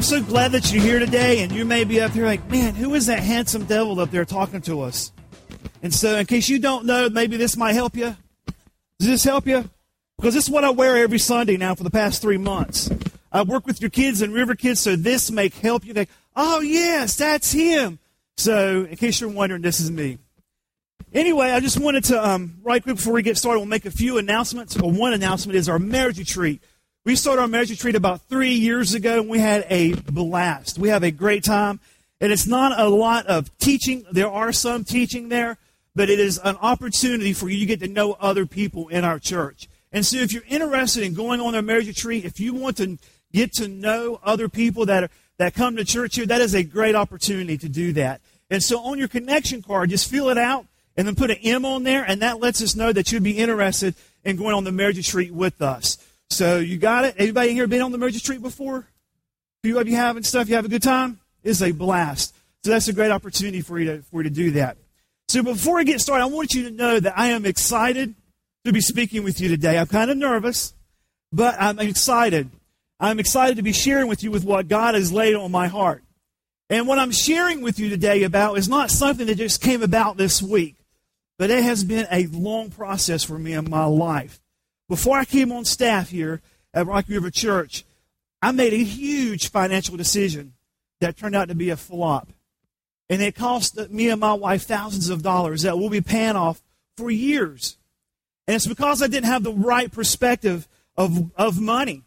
I'm so glad that you're here today, and you may be up here like, man, who is that handsome devil up there talking to us? And so, in case you don't know, maybe this might help you. Does this help you? Because this is what I wear every Sunday now for the past three months. I work with your kids and River Kids, so this may help you. Think, oh, yes, that's him. So, in case you're wondering, this is me. Anyway, I just wanted to, um, right quick before we get started, we'll make a few announcements. Well, one announcement is our marriage retreat. We started our marriage retreat about three years ago, and we had a blast. We have a great time. And it's not a lot of teaching. There are some teaching there, but it is an opportunity for you to get to know other people in our church. And so if you're interested in going on a marriage retreat, if you want to get to know other people that, are, that come to church here, that is a great opportunity to do that. And so on your connection card, just fill it out and then put an M on there, and that lets us know that you'd be interested in going on the marriage retreat with us. So you got it? Anybody here been on the marriage street before? Few of you have and stuff. You have a good time? It's a blast. So that's a great opportunity for you to, for you to do that. So before I get started, I want you to know that I am excited to be speaking with you today. I'm kind of nervous, but I'm excited. I'm excited to be sharing with you with what God has laid on my heart. And what I'm sharing with you today about is not something that just came about this week, but it has been a long process for me in my life. Before I came on staff here at Rocky River Church, I made a huge financial decision that turned out to be a flop. And it cost me and my wife thousands of dollars that we'll be paying off for years. And it's because I didn't have the right perspective of, of money.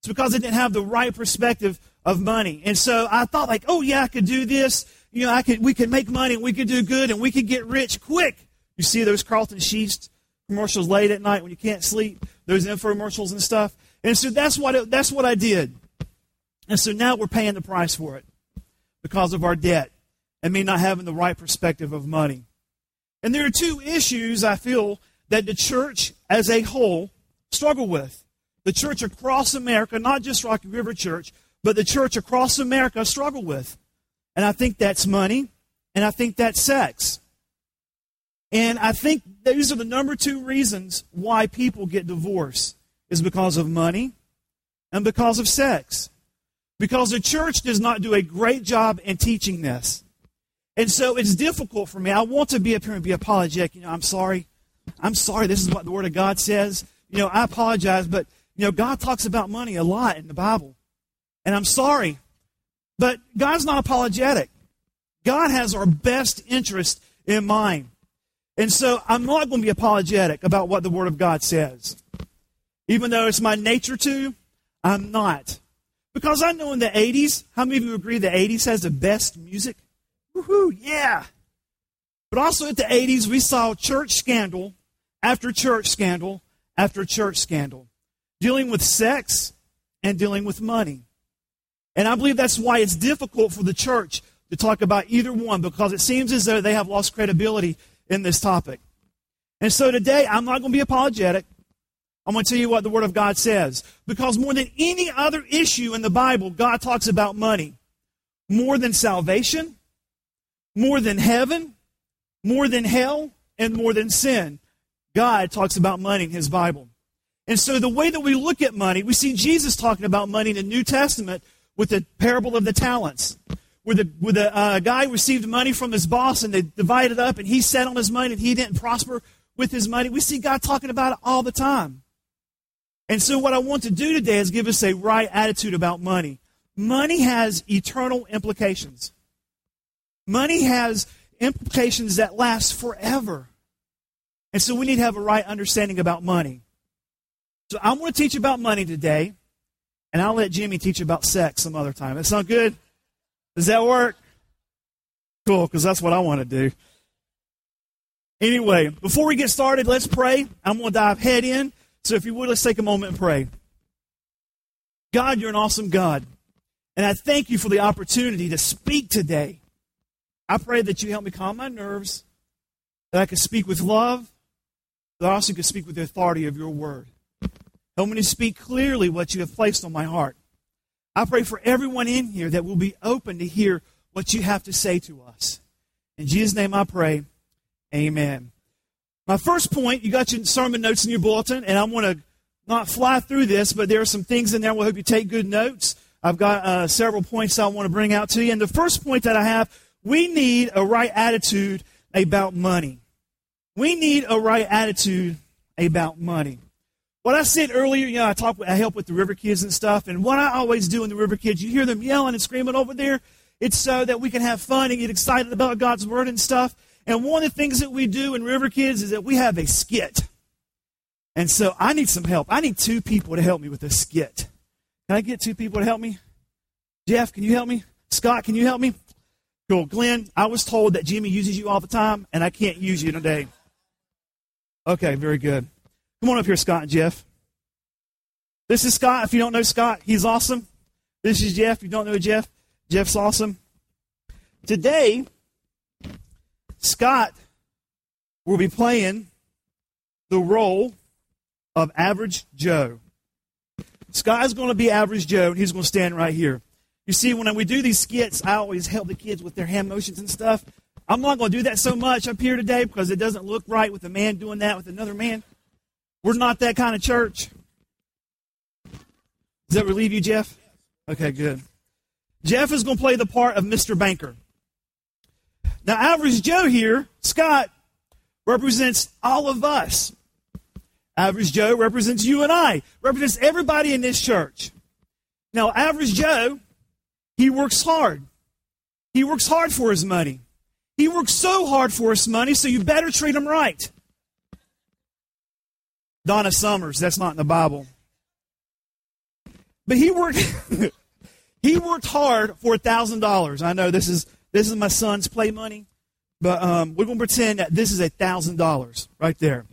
It's because I didn't have the right perspective of money. And so I thought like, oh yeah, I could do this. You know, I could, we could make money and we could do good and we could get rich quick. You see those Carleton Sheets commercials late at night when you can't sleep, those infomercials and stuff. And so that's what, it, that's what I did. And so now we're paying the price for it because of our debt and me not having the right perspective of money. And there are two issues I feel that the church as a whole struggle with. The church across America, not just Rocky River Church, but the church across America struggle with. And I think that's money, and I think that's sex. And I think these are the number two reasons why people get divorced is because of money and because of sex. Because the church does not do a great job in teaching this. And so it's difficult for me. I want to be up here and be apologetic. You know, I'm sorry. I'm sorry. This is what the Word of God says. You know, I apologize, but, you know, God talks about money a lot in the Bible. And I'm sorry. But God's not apologetic. God has our best interest in mind. And so I'm not going to be apologetic about what the Word of God says. Even though it's my nature to, I'm not. Because I know in the 80s, how many of you agree the 80s has the best music? Woohoo, yeah. But also at the 80s, we saw church scandal after church scandal after church scandal, dealing with sex and dealing with money. And I believe that's why it's difficult for the church to talk about either one because it seems as though they have lost credibility in this topic. And so today, I'm not going to be apologetic. I'm going to tell you what the Word of God says. Because more than any other issue in the Bible, God talks about money. More than salvation, more than heaven, more than hell, and more than sin. God talks about money in His Bible. And so the way that we look at money, we see Jesus talking about money in the New Testament with the parable of the talents where the, where the uh, guy received money from his boss and they divided up and he sat on his money and he didn't prosper with his money. We see God talking about it all the time. And so what I want to do today is give us a right attitude about money. Money has eternal implications. Money has implications that last forever. And so we need to have a right understanding about money. So I'm going to teach about money today, and I'll let Jimmy teach about sex some other time. That sound good? Does that work? Cool, because that's what I want to do. Anyway, before we get started, let's pray. I'm going to dive head in. So if you would, let's take a moment and pray. God, you're an awesome God. And I thank you for the opportunity to speak today. I pray that you help me calm my nerves, that I can speak with love, that I also can speak with the authority of your word. Help me to speak clearly what you have placed on my heart. I pray for everyone in here that will be open to hear what you have to say to us. In Jesus' name I pray. Amen. My first point, you got your sermon notes in your bulletin, and I want to not fly through this, but there are some things in there. We hope you take good notes. I've got uh, several points I want to bring out to you. And the first point that I have, we need a right attitude about money. We need a right attitude about money. What I said earlier, you know, I talk, I help with the River Kids and stuff, and what I always do in the River Kids, you hear them yelling and screaming over there. It's so that we can have fun and get excited about God's Word and stuff. And one of the things that we do in River Kids is that we have a skit. And so I need some help. I need two people to help me with this skit. Can I get two people to help me? Jeff, can you help me? Scott, can you help me? Cool. Glenn, I was told that Jimmy uses you all the time, and I can't use you today. Okay, very good. Come on up here, Scott and Jeff. This is Scott. If you don't know Scott, he's awesome. This is Jeff. If you don't know Jeff, Jeff's awesome. Today, Scott will be playing the role of Average Joe. Scott is going to be Average Joe, and he's going to stand right here. You see, when we do these skits, I always help the kids with their hand motions and stuff. I'm not going to do that so much up here today because it doesn't look right with a man doing that with another man. We're not that kind of church. Does that relieve you, Jeff? Okay, good. Jeff is going to play the part of Mr. Banker. Now, Average Joe here, Scott, represents all of us. Average Joe represents you and I, represents everybody in this church. Now, Average Joe, he works hard. He works hard for his money. He works so hard for his money, so you better treat him right. Donna Summers, that's not in the Bible. But he worked he worked hard for a thousand dollars. I know this is this is my son's play money, but um, we're going to pretend that this is a thousand dollars right there.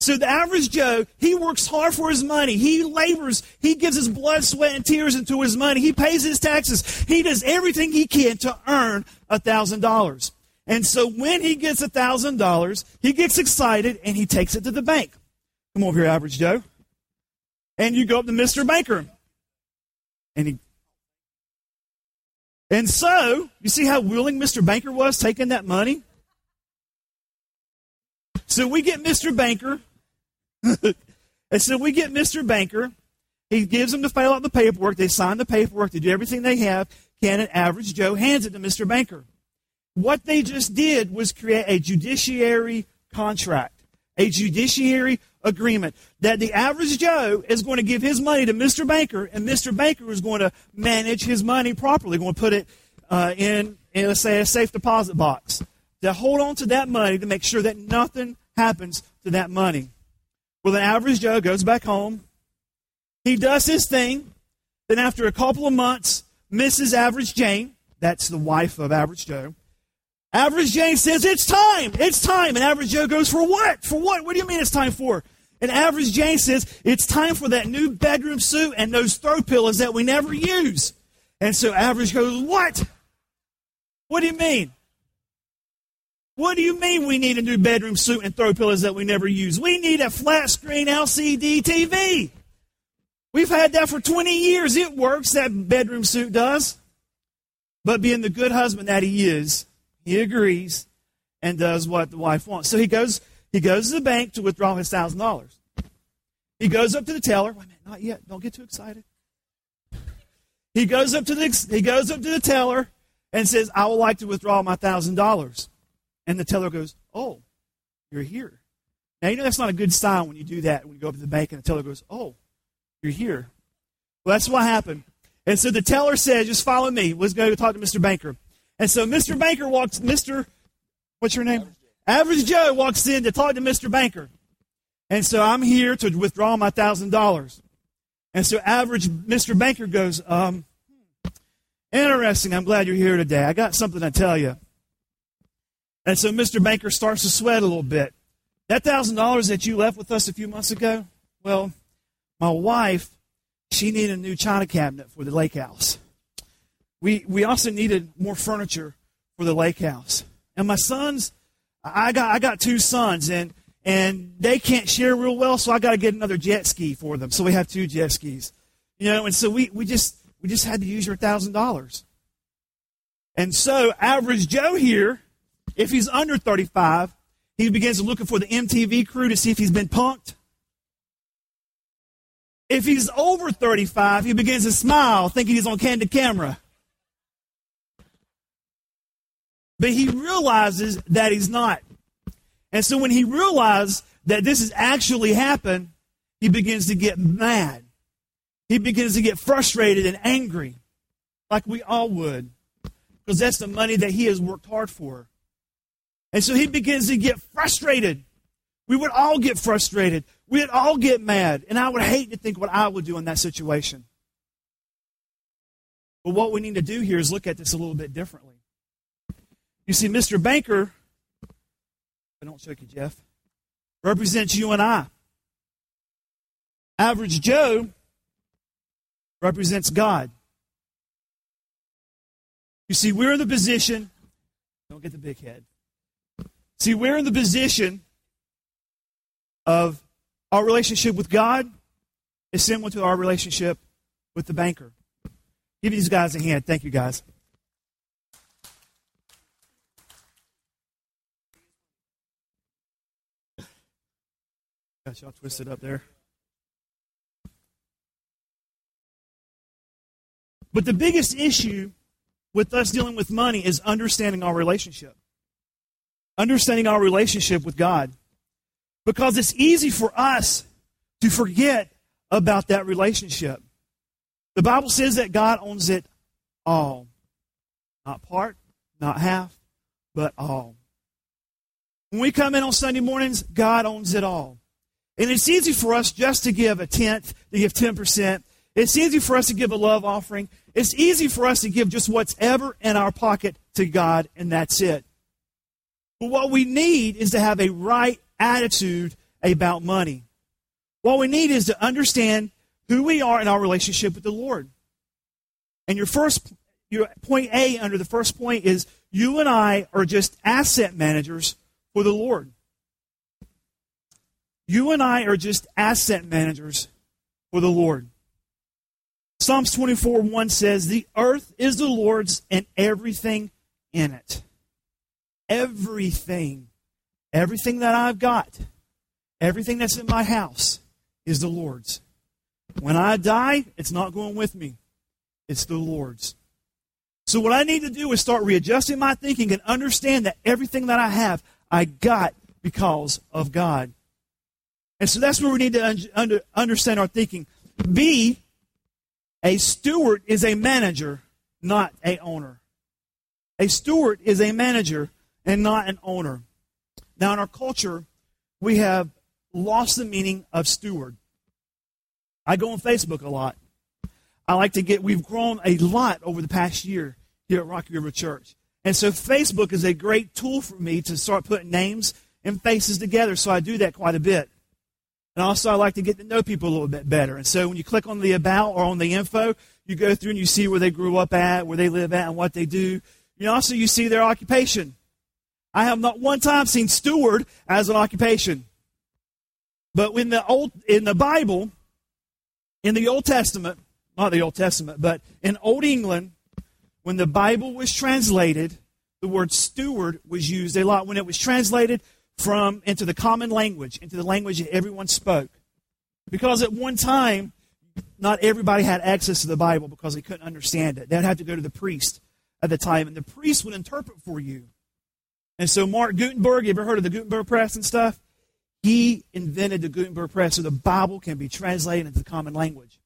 So the average Joe, he works hard for his money. He labors. He gives his blood, sweat, and tears into his money. He pays his taxes. He does everything he can to earn a thousand dollars. And so when he gets a thousand dollars, he gets excited and he takes it to the bank. Come over here, average Joe. And you go up to Mr. Banker. And he and so, you see how willing Mr. Banker was taking that money? So we get Mr. Banker. and so we get Mr. Banker. He gives them to fill out the paperwork. They sign the paperwork. They do everything they have. Can an average Joe hands it to Mr. Banker. What they just did was create a fiduciary contract, a fiduciary agreement that the average Joe is going to give his money to Mr. Banker, and Mr. Banker is going to manage his money properly, going to put it uh, in, in, let's say, a safe deposit box. To hold on to that money to make sure that nothing happens to that money. Well, the average Joe goes back home. He does his thing. Then, after a couple of months, Mrs. Average Jane, that's the wife of Average Joe, Average Jane says, It's time. It's time. And Average Joe goes, For what? For what? What do you mean it's time for? And Average Jane says, It's time for that new bedroom suit and those throw pillows that we never use. And so Average goes, What? What do you mean? What do you mean we need a new bedroom suit and throw pillows that we never use? We need a flat screen LCD TV. We've had that for 20 years. It works, that bedroom suit does. But being the good husband that he is, he agrees and does what the wife wants. So he goes, he goes to the bank to withdraw his thousand dollars. He goes up to the teller. Wait a minute, not yet. Don't get too excited. He goes up to the he goes up to the teller and says, "I would like to withdraw my thousand dollars." And the teller goes, "Oh, you're here." Now you know that's not a good sign when you do that. When you go up to the bank and the teller goes, "Oh, you're here." Well, that's what happened. And so the teller said, "Just follow me. Let's go talk to Mr. Banker." And so Mr. Banker walks, Mr. What's your name? Average Joe walks in to talk to Mr. Banker. And so I'm here to withdraw my thousand dollars. And so average Mr. Banker goes, um, interesting. I'm glad you're here today. I got something to tell you. And so Mr. Banker starts to sweat a little bit. That thousand dollars that you left with us a few months ago, well, my wife, she needed a new china cabinet for the lake house we, we also needed more furniture for the lake house. And my sons, I got, I got two sons, and, and they can't share real well, so I got to get another jet ski for them. So we have two jet skis. You know, and so we, we just we just had to use your thousand dollars. And so average Joe here, if he's under 35, he begins looking for the MTV crew to see if he's been punked. If he's over 35, he begins to smile, thinking he's on candid camera. But he realizes that he's not. And so when he realizes that this has actually happened, he begins to get mad. He begins to get frustrated and angry, like we all would, because that's the money that he has worked hard for. And so he begins to get frustrated. We would all get frustrated. We'd all get mad. And I would hate to think what I would do in that situation. But what we need to do here is look at this a little bit differently. You see, Mr. Banker, I don't choke you, Jeff, represents you and I. Average Joe represents God. You see, we're in the position, don't get the big head. See, we're in the position of our relationship with God is similar to our relationship with the banker. Give these guys a hand. Thank you, guys. Got y'all twisted up there. But the biggest issue with us dealing with money is understanding our relationship. Understanding our relationship with God. Because it's easy for us to forget about that relationship. The Bible says that God owns it all. Not part, not half, but all. When we come in on Sunday mornings, God owns it all. And it's easy for us just to give a tenth, to give 10%. It's easy for us to give a love offering. It's easy for us to give just what's ever in our pocket to God, and that's it. But what we need is to have a right attitude about money. What we need is to understand who we are in our relationship with the Lord. And your first your point A under the first point is you and I are just asset managers for the Lord. You and I are just asset managers for the Lord. Psalms 24 1 says, The earth is the Lord's and everything in it. Everything. Everything that I've got, everything that's in my house is the Lord's. When I die, it's not going with me, it's the Lord's. So, what I need to do is start readjusting my thinking and understand that everything that I have, I got because of God. And so that's where we need to under understand our thinking. B, a steward is a manager, not a owner. A steward is a manager and not an owner. Now, in our culture, we have lost the meaning of steward. I go on Facebook a lot. I like to get, we've grown a lot over the past year here at Rocky River Church. And so Facebook is a great tool for me to start putting names and faces together. So I do that quite a bit. And also, I like to get to know people a little bit better. And so, when you click on the about or on the info, you go through and you see where they grew up at, where they live at, and what they do. You also, you see their occupation. I have not one time seen steward as an occupation. But in the old in the Bible, in the Old Testament, not the Old Testament, but in Old England, when the Bible was translated, the word steward was used a lot. When it was translated from into the common language, into the language that everyone spoke. Because at one time, not everybody had access to the Bible because they couldn't understand it. They'd have to go to the priest at the time, and the priest would interpret for you. And so Mark Gutenberg, you ever heard of the Gutenberg press and stuff? He invented the Gutenberg press so the Bible can be translated into the common language.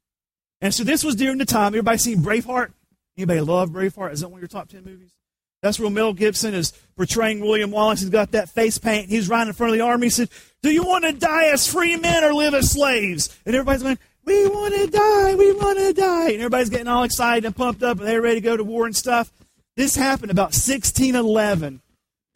And so this was during the time, everybody seen Braveheart? Anybody love Braveheart? Is that one of your top 10 movies? That's where Mel Gibson is portraying William Wallace. He's got that face paint. He's riding in front of the army. He said, Do you want to die as free men or live as slaves? And everybody's going, We want to die. We want to die. And everybody's getting all excited and pumped up and they're ready to go to war and stuff. This happened about 1611.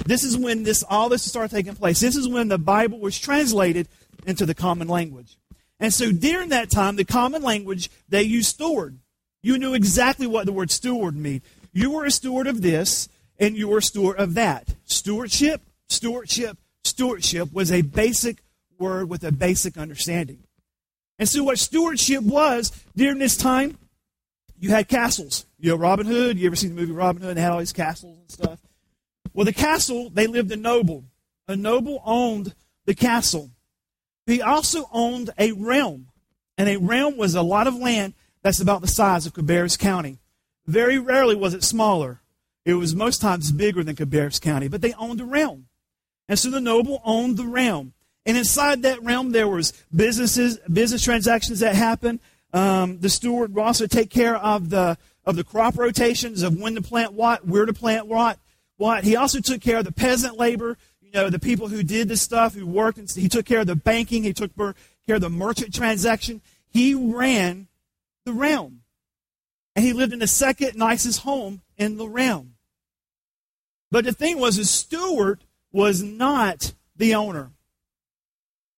This is when this all this started taking place. This is when the Bible was translated into the common language. And so during that time, the common language, they used steward. You knew exactly what the word steward meant. You were a steward of this, and you were steward of that. Stewardship, stewardship, stewardship was a basic word with a basic understanding. And so, what stewardship was during this time, you had castles. You know, Robin Hood. You ever seen the movie Robin Hood? They had all these castles and stuff. Well, the castle, they lived a noble. A noble owned the castle. He also owned a realm. And a realm was a lot of land that's about the size of Cabarrus County. Very rarely was it smaller. It was most times bigger than Cabarrus County, but they owned the realm. And so the noble owned the realm. And inside that realm, there was businesses, business transactions that happened. Um, the steward would also take care of the of the crop rotations of when to plant what, where to plant what. What he also took care of the peasant labor. You know, the people who did this stuff, who worked. And he took care of the banking. He took care of the merchant transaction. He ran the realm, and he lived in the second nicest home in the realm. But the thing was, the steward was not the owner.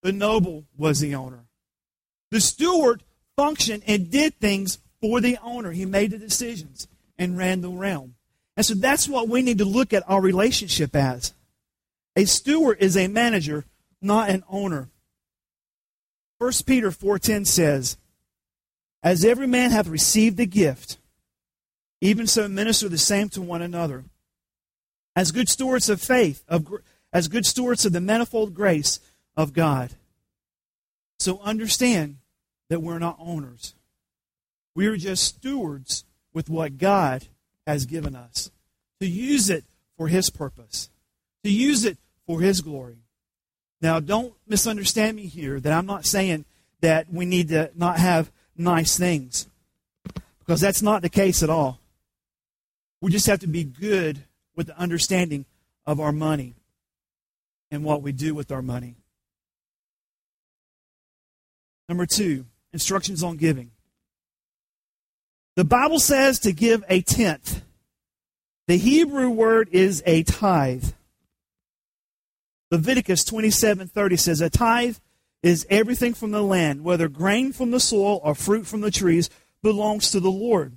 The noble was the owner. The steward functioned and did things for the owner. He made the decisions and ran the realm. And so that's what we need to look at our relationship as. A steward is a manager, not an owner. 1 Peter 4:10 says, "As every man hath received the gift, even so minister the same to one another, as good stewards of faith, of, as good stewards of the manifold grace of God." So understand that we're not owners. We are just stewards with what God has given us to use it for His purpose, to use it for His glory. Now, don't misunderstand me here that I'm not saying that we need to not have nice things, because that's not the case at all. We just have to be good with the understanding of our money and what we do with our money. Number two, instructions on giving. The Bible says to give a tenth. The Hebrew word is a tithe. Leviticus 27:30 says a tithe is everything from the land, whether grain from the soil or fruit from the trees, belongs to the Lord.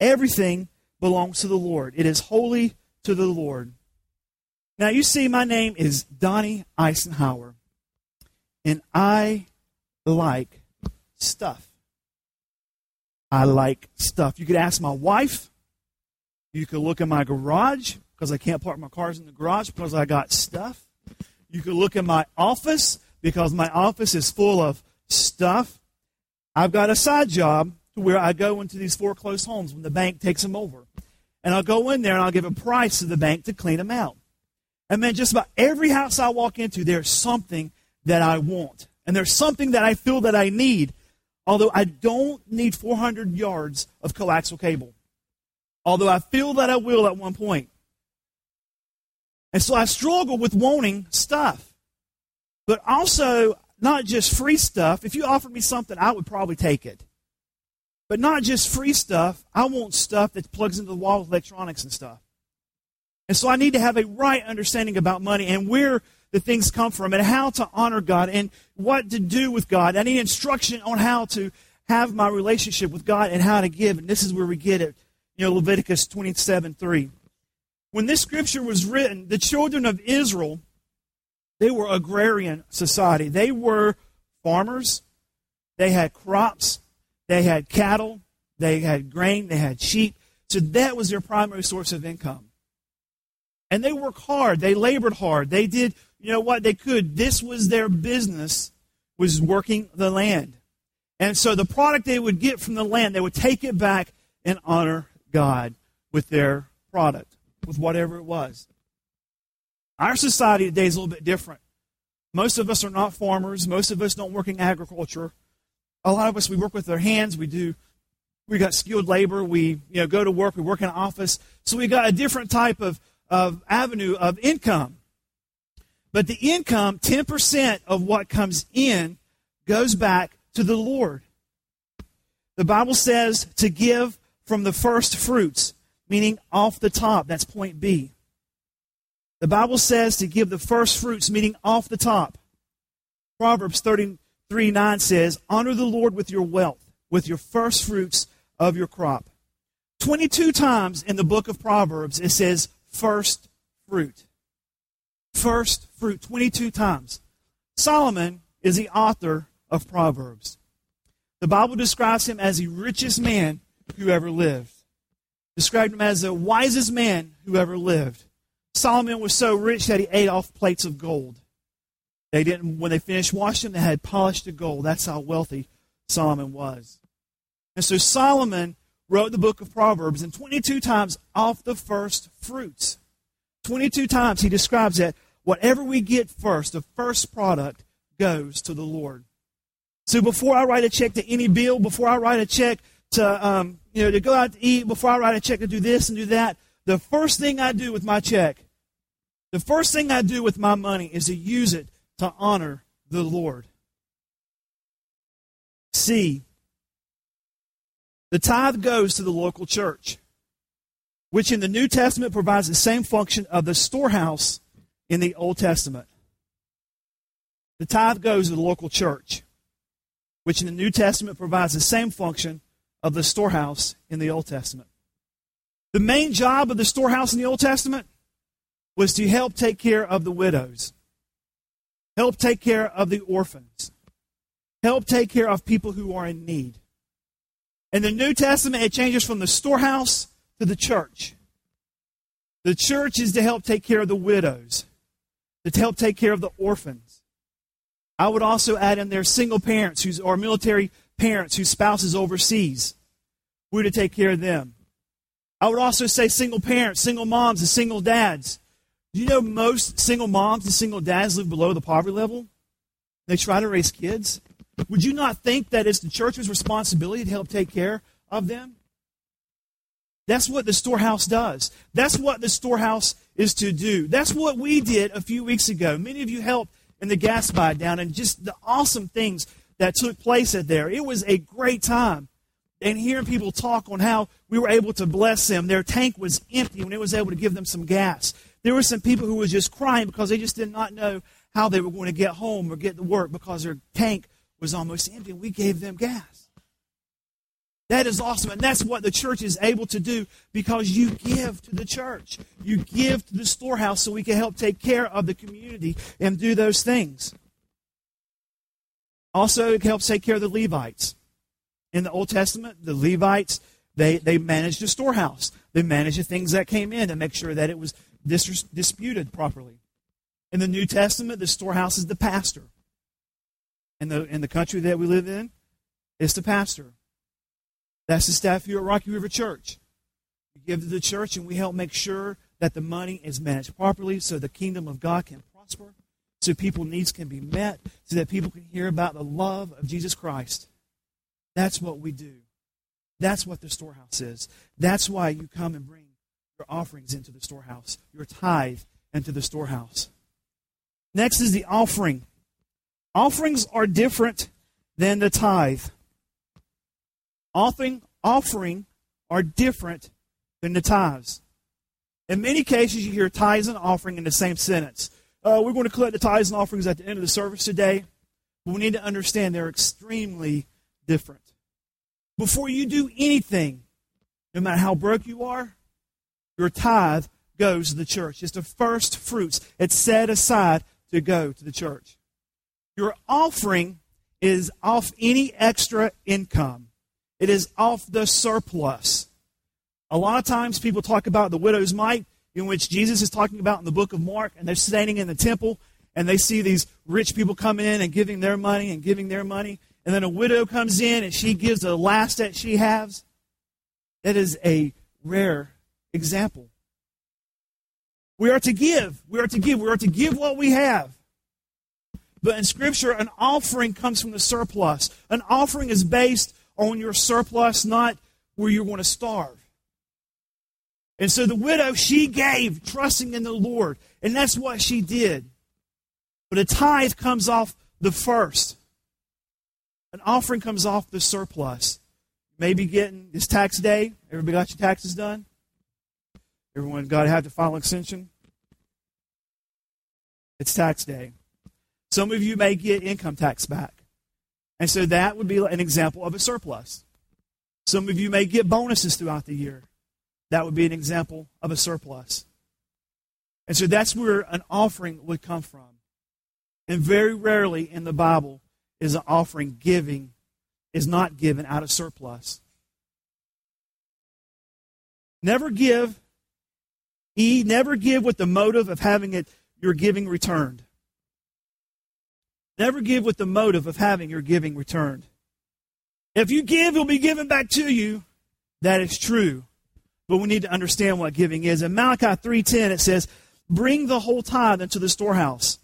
Everything belongs to the Lord. It is holy to the Lord. Now you see my name is Donnie Eisenhower. And I like stuff. I like stuff. You could ask my wife. You could look in my garage because I can't park my cars in the garage because I got stuff. You could look in my office because my office is full of stuff. I've got a side job to where I go into these foreclosed homes when the bank takes them over. And I'll go in there and I'll give a price to the bank to clean them out. And man, just about every house I walk into, there's something that I want. And there's something that I feel that I need, although I don't need 400 yards of coaxial cable. Although I feel that I will at one point. And so I struggle with wanting stuff. But also, not just free stuff. If you offered me something, I would probably take it. But not just free stuff. I want stuff that plugs into the wall with electronics and stuff. And so I need to have a right understanding about money and where the things come from and how to honor God and what to do with God. I need instruction on how to have my relationship with God and how to give. And this is where we get it. You know, Leviticus 27 3. When this scripture was written, the children of Israel, they were agrarian society. They were farmers. They had crops. They had cattle. They had grain. They had sheep. So that was their primary source of income. And they worked hard. They labored hard. They did you know what? They could. This was their business, was working the land. And so the product they would get from the land, they would take it back and honor God with their product, with whatever it was. Our society today is a little bit different. Most of us are not farmers. Most of us don't work in agriculture. A lot of us, we work with our hands. We do, we got skilled labor. We, you know, go to work. We work in an office. So we got a different type of, of avenue of income. But the income, 10% of what comes in, goes back to the Lord. The Bible says to give from the first fruits, meaning off the top. That's point B. The Bible says to give the first fruits, meaning off the top. Proverbs 33 9 says, Honor the Lord with your wealth, with your first fruits of your crop. 22 times in the book of Proverbs it says first fruit first fruit 22 times. Solomon is the author of Proverbs. The Bible describes him as the richest man who ever lived. Described him as the wisest man who ever lived. Solomon was so rich that he ate off plates of gold. They didn't when they finished washing, they had polished the gold. That's how wealthy Solomon was. And so Solomon wrote the book of Proverbs, and 22 times off the first fruits. 22 times he describes that whatever we get first, the first product, goes to the Lord. So before I write a check to any bill, before I write a check to um, you know to go out to eat, before I write a check to do this and do that, the first thing I do with my check, the first thing I do with my money is to use it to honor the Lord. C. the tithe goes to the local church, which in the New Testament provides the same function of the storehouse in the Old Testament. The tithe goes to the local church, which in the New Testament provides the same function of the storehouse in the Old Testament. The main job of the storehouse in the Old Testament was to help take care of the widows, help take care of the orphans, help take care of people who are in need. In the New Testament, it changes from the storehouse to the church. The church is to help take care of the widows, to help take care of the orphans. I would also add in there single parents who's, or military parents whose spouses overseas. We're to take care of them. I would also say single parents, single moms, and single dads. Do you know most single moms and single dads live below the poverty level? They try to raise kids. Would you not think that it's the church's responsibility to help take care of them? That's what the storehouse does. That's what the storehouse is to do. That's what we did a few weeks ago. Many of you helped in the gas buy down and just the awesome things that took place at there. It was a great time. And hearing people talk on how we were able to bless them. Their tank was empty when it was able to give them some gas. There were some people who were just crying because they just did not know how they were going to get home or get to work because their tank was almost empty, and we gave them gas. That is awesome. And that's what the church is able to do because you give to the church. You give to the storehouse so we can help take care of the community and do those things. Also, it helps take care of the Levites. In the Old Testament, the Levites, they, they managed the storehouse. They managed the things that came in to make sure that it was dis- disputed properly. In the New Testament, the storehouse is the pastor in the, in the country that we live in, it's the pastor. That's the staff here at Rocky River Church. We give to the church and we help make sure that the money is managed properly so the kingdom of God can prosper, so people's needs can be met, so that people can hear about the love of Jesus Christ. That's what we do. That's what the storehouse is. That's why you come and bring your offerings into the storehouse, your tithe into the storehouse. Next is the offering. Offerings are different than the tithe. Offering, offering are different than the tithes. In many cases, you hear tithes and offering in the same sentence. Uh, we're going to collect the tithes and offerings at the end of the service today, but we need to understand they're extremely different. Before you do anything, no matter how broke you are, your tithe goes to the church. It's the first fruits. It's set aside to go to the church. Your offering is off any extra income, it is off the surplus. A lot of times people talk about the widow's mite, in which Jesus is talking about in the book of Mark, and they're standing in the temple and they see these rich people coming in and giving their money and giving their money. And then a widow comes in and she gives the last that she has. That is a rare example. We are to give. We are to give. We are to give what we have. But in Scripture, an offering comes from the surplus. An offering is based on your surplus, not where you're going to starve. And so the widow, she gave, trusting in the Lord. And that's what she did. But a tithe comes off the first. An offering comes off the surplus. Maybe getting this tax day. Everybody got your taxes done? Everyone got to have to file extension? It's tax day. Some of you may get income tax back. And so that would be an example of a surplus. Some of you may get bonuses throughout the year. That would be an example of a surplus. And so that's where an offering would come from. And very rarely in the Bible is an offering giving is not given out of surplus. Never give E never give with the motive of having it your giving returned. Never give with the motive of having your giving returned. If you give, it'll be given back to you. That is true. But we need to understand what giving is. In Malachi 3.10 it says, Bring the whole tithe into the storehouse,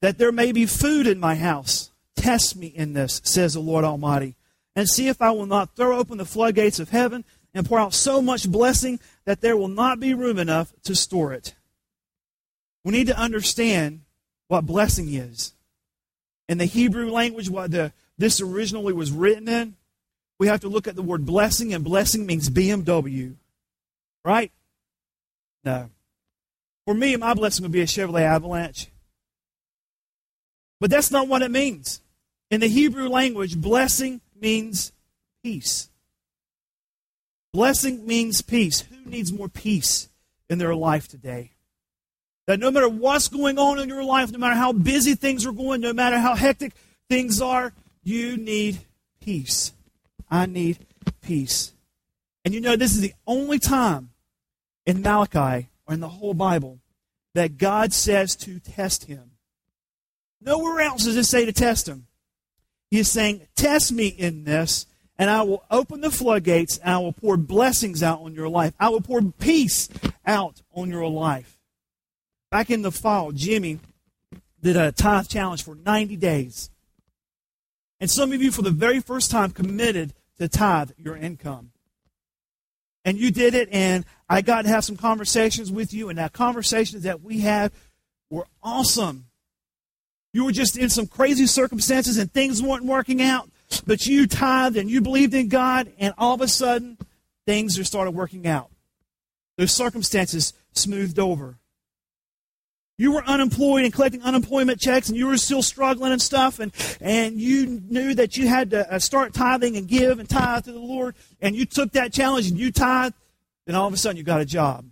that there may be food in my house. Test me in this, says the Lord Almighty, and see if I will not throw open the floodgates of heaven and pour out so much blessing that there will not be room enough to store it. We need to understand what blessing is. In the Hebrew language, what the, this originally was written in, we have to look at the word blessing, and blessing means BMW. Right? No. For me, my blessing would be a Chevrolet Avalanche. But that's not what it means. In the Hebrew language, blessing means peace. Blessing means peace. Who needs more peace in their life today? That no matter what's going on in your life, no matter how busy things are going, no matter how hectic things are, you need peace. I need peace. And you know, this is the only time in Malachi or in the whole Bible that God says to test him. Nowhere else does it say to test him. He is saying, Test me in this, and I will open the floodgates, and I will pour blessings out on your life. I will pour peace out on your life. Back in the fall, Jimmy did a tithe challenge for 90 days. And some of you, for the very first time, committed to tithe your income. And you did it, and I got to have some conversations with you, and that conversations that we had were awesome. You were just in some crazy circumstances and things weren't working out, but you tithed and you believed in God, and all of a sudden, things just started working out. Those circumstances smoothed over. You were unemployed and collecting unemployment checks, and you were still struggling and stuff, and, and you knew that you had to uh, start tithing and give and tithe to the Lord, and you took that challenge and you tithed, then all of a sudden you got a job.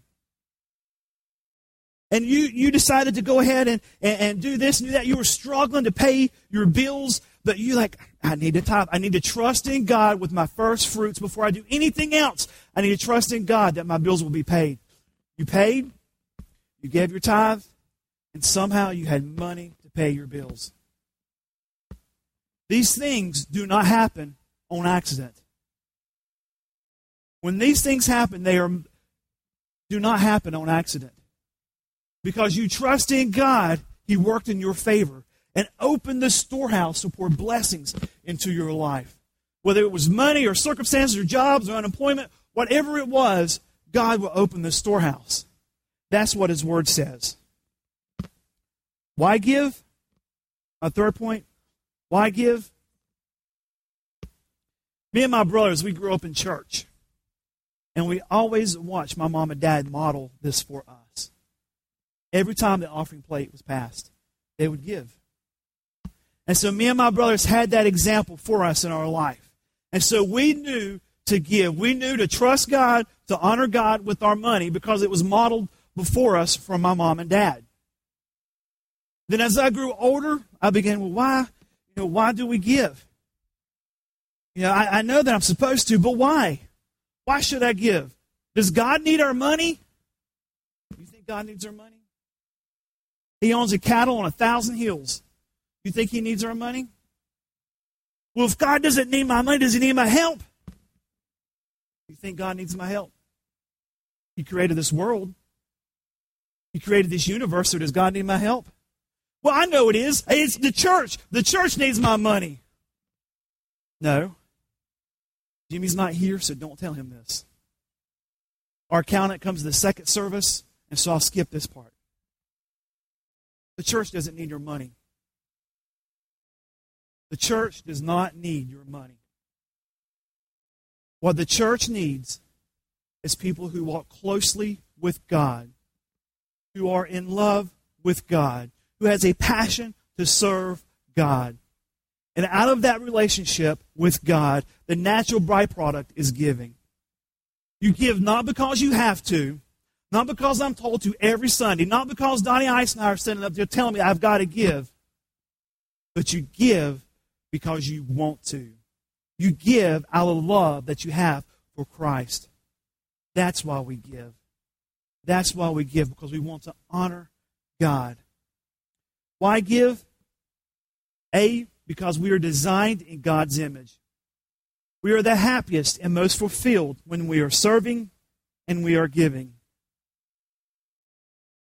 And you, you decided to go ahead and, and, and do this and do that. You were struggling to pay your bills, but you like, I need to tithe. I need to trust in God with my first fruits before I do anything else. I need to trust in God that my bills will be paid. You paid, you gave your tithe, and somehow you had money to pay your bills. These things do not happen on accident. When these things happen, they are do not happen on accident. Because you trust in God, He worked in your favor and open the storehouse to pour blessings into your life. Whether it was money or circumstances or jobs or unemployment, whatever it was, God will open the storehouse. That's what His Word says. Why give? My third point. Why give? Me and my brothers, we grew up in church. And we always watched my mom and dad model this for us. Every time the offering plate was passed, they would give. And so me and my brothers had that example for us in our life. And so we knew to give. We knew to trust God, to honor God with our money because it was modeled before us from my mom and dad. Then as I grew older, I began, well, why, you know, why do we give? You know, I, I know that I'm supposed to, but why? Why should I give? Does God need our money? You think God needs our money? He owns a cattle on a thousand hills. You think he needs our money? Well, if God doesn't need my money, does he need my help? You think God needs my help? He created this world. He created this universe, so does God need my help? Well, I know it is. It's the church. The church needs my money. No. Jimmy's not here, so don't tell him this. Our accountant comes to the second service, and so I'll skip this part. The church doesn't need your money. The church does not need your money. What the church needs is people who walk closely with God, who are in love with God, who has a passion to serve God. And out of that relationship with God, the natural byproduct is giving. You give not because you have to, not because I'm told to every Sunday, not because Donnie Eisenhower sitting up there telling me I've got to give, but you give because you want to. You give out of love that you have for Christ. That's why we give. That's why we give, because we want to honor God. Why give? A, because we are designed in God's image. We are the happiest and most fulfilled when we are serving and we are giving.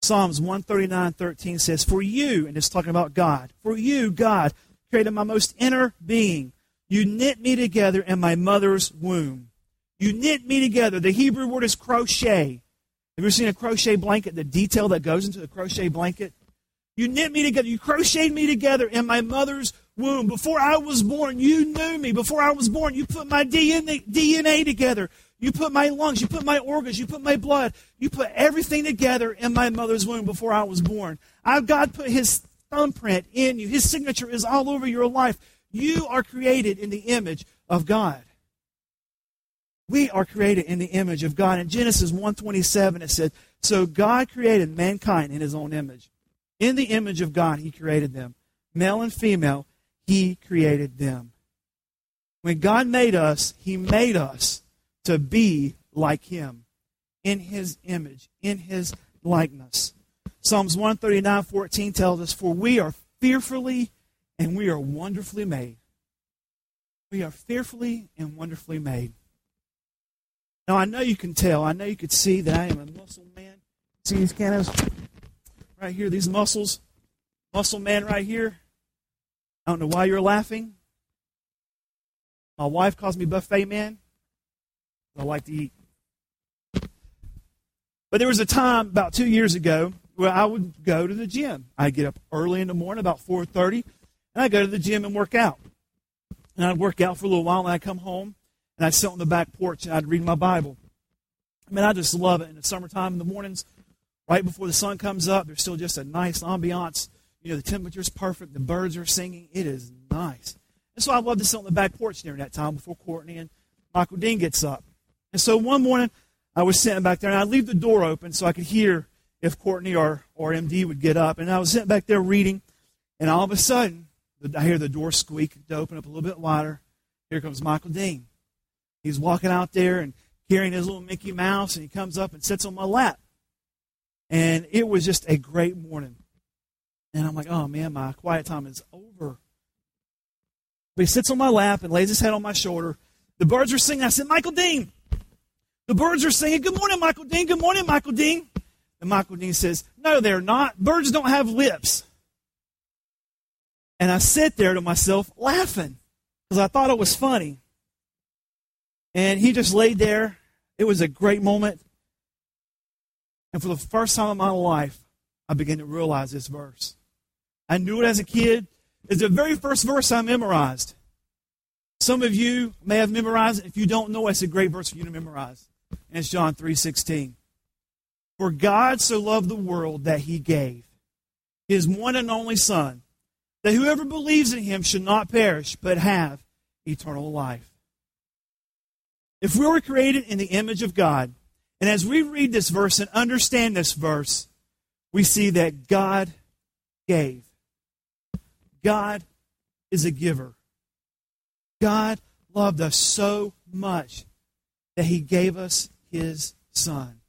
Psalms 139:13 says, "For you, and it's talking about God, for you, God, created my most inner being. You knit me together in my mother's womb. You knit me together. The Hebrew word is crochet. Have you ever seen a crochet blanket? The detail that goes into the crochet blanket? You knit me together. You crocheted me together in my mother's womb. Before I was born, you knew me. Before I was born, you put my DNA, DNA together. You put my lungs, you put my organs, you put my blood, you put everything together in my mother's womb before I was born. I've God put his thumbprint in you. His signature is all over your life. You are created in the image of God. We are created in the image of God. In Genesis 1:27 it said, "So God created mankind in his own image. In the image of God he created them. Male and female he created them." When God made us, he made us to be like him in his image, in his likeness. Psalms 139 14 tells us, For we are fearfully and we are wonderfully made. We are fearfully and wonderfully made. Now, I know you can tell, I know you could see that I am a muscle man. See these canos right here, these muscles? Muscle man right here. I don't know why you're laughing. My wife calls me buffet man. I like to eat. But there was a time about two years ago where I would go to the gym. I'd get up early in the morning, about 4.30, and I'd go to the gym and work out. And I'd work out for a little while, and I'd come home, and I'd sit on the back porch, and I'd read my Bible. I mean, I just love it. In the summertime, in the mornings, right before the sun comes up, there's still just a nice ambiance. You know, the temperature's perfect. The birds are singing. It is nice. And so I love to sit on the back porch during that time before Courtney and Michael Dean gets up. And so one morning, I was sitting back there, and I'd leave the door open so I could hear if Courtney or, or MD would get up. And I was sitting back there reading, and all of a sudden, I hear the door squeak to open up a little bit wider. Here comes Michael Dean. He's walking out there and carrying his little Mickey Mouse, and he comes up and sits on my lap. And it was just a great morning. And I'm like, oh man, my quiet time is over. But he sits on my lap and lays his head on my shoulder. The birds are singing. I said, Michael Dean. The birds are singing, Good morning, Michael Dean. Good morning, Michael Dean. And Michael Dean says, No, they're not. Birds don't have lips. And I sit there to myself laughing because I thought it was funny. And he just laid there. It was a great moment. And for the first time in my life, I began to realize this verse. I knew it as a kid. It's the very first verse I memorized. Some of you may have memorized it. If you don't know, it's a great verse for you to memorize. And it's John 3.16. For God so loved the world that he gave his one and only Son, that whoever believes in him should not perish, but have eternal life. If we were created in the image of God, and as we read this verse and understand this verse, we see that God gave. God is a giver. God loved us so much that he gave us his son.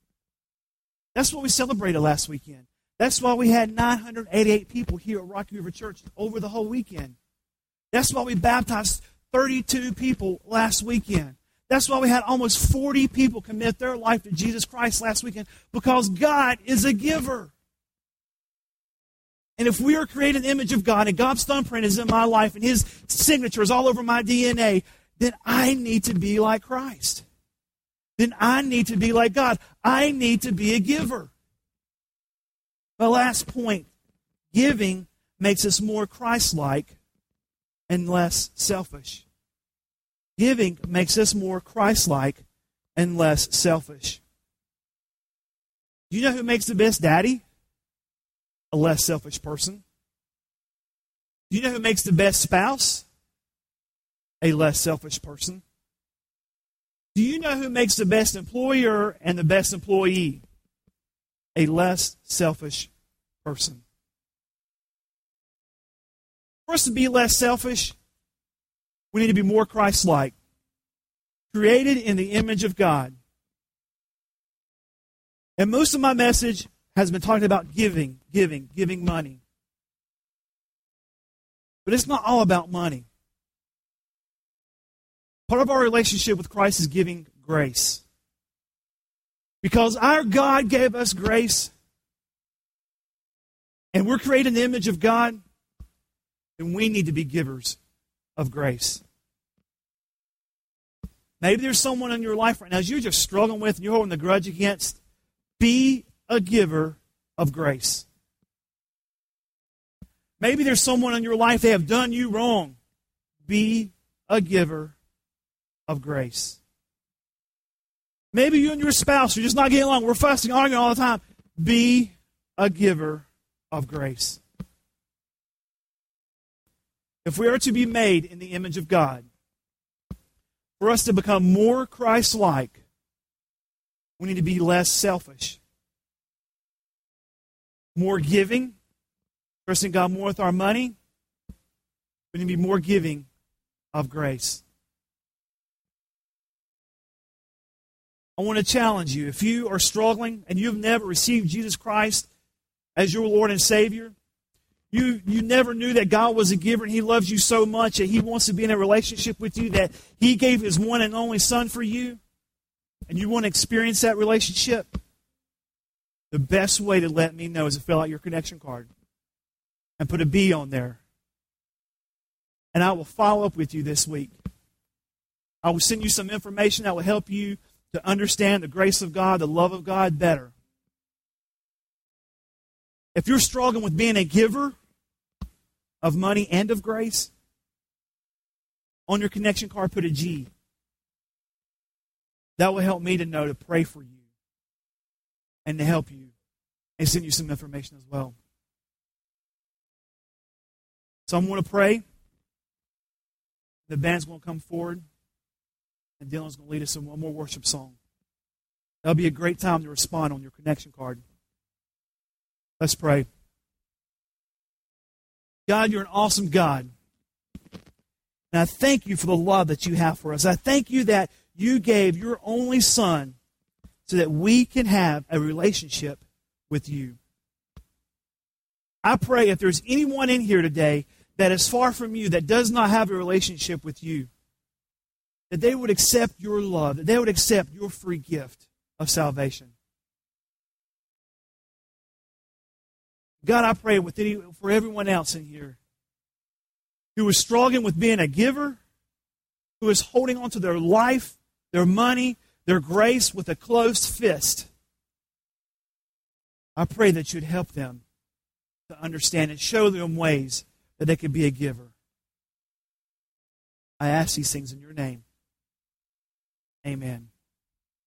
That's what we celebrated last weekend. That's why we had 988 people here at Rocky River Church over the whole weekend. That's why we baptized 32 people last weekend. That's why we had almost 40 people commit their life to Jesus Christ last weekend because God is a giver. And if we are created in the image of God and God's thumbprint is in my life and His signature is all over my DNA, then I need to be like Christ. Then I need to be like God. I need to be a giver. My last point giving makes us more Christ like and less selfish. Giving makes us more Christ like and less selfish. Do you know who makes the best daddy? a less selfish person. Do you know who makes the best spouse? A less selfish person. Do you know who makes the best employer and the best employee? A less selfish person. For us to be less selfish, we need to be more Christ like. Created in the image of God. And most of my message has been talking about giving, giving, giving money. But it's not all about money. Part of our relationship with Christ is giving grace. Because our God gave us grace, and we're created in the image of God, and we need to be givers of grace. Maybe there's someone in your life right now you're just struggling with and you're holding the grudge against. Be a giver of grace. Maybe there's someone in your life they have done you wrong. Be a giver of grace. Maybe you and your spouse are just not getting along. We're fussing, arguing all the time. Be a giver of grace. If we are to be made in the image of God, for us to become more Christ like, we need to be less selfish, more giving, trusting God more with our money. We need to be more giving of grace. I want to challenge you. If you are struggling and you've never received Jesus Christ as your Lord and Savior, you, you never knew that God was a giver and He loves you so much that He wants to be in a relationship with you, that He gave His one and only Son for you, and you want to experience that relationship, the best way to let me know is to fill out your connection card and put a B on there. And I will follow up with you this week. I will send you some information that will help you to understand the grace of God, the love of God better. If you're struggling with being a giver of money and of grace, on your connection card put a G. That will help me to know to pray for you and to help you and send you some information as well. So I'm going to pray. The band's going to come forward, and Dylan's going to lead us in one more worship song. That'll be a great time to respond on your connection card. Let's pray. God, you're an awesome God. And I thank you for the love that you have for us. I thank you that you gave your only Son so that we can have a relationship with you. I pray if there's anyone in here today that is far from you, that does not have a relationship with you, that they would accept your love, that they would accept your free gift of salvation. God, I pray with any, for everyone else in here who is struggling with being a giver, who is holding on to their life, their money, their grace with a closed fist. I pray that you'd help them to understand and show them ways that they could be a giver. I ask these things in your name. Amen.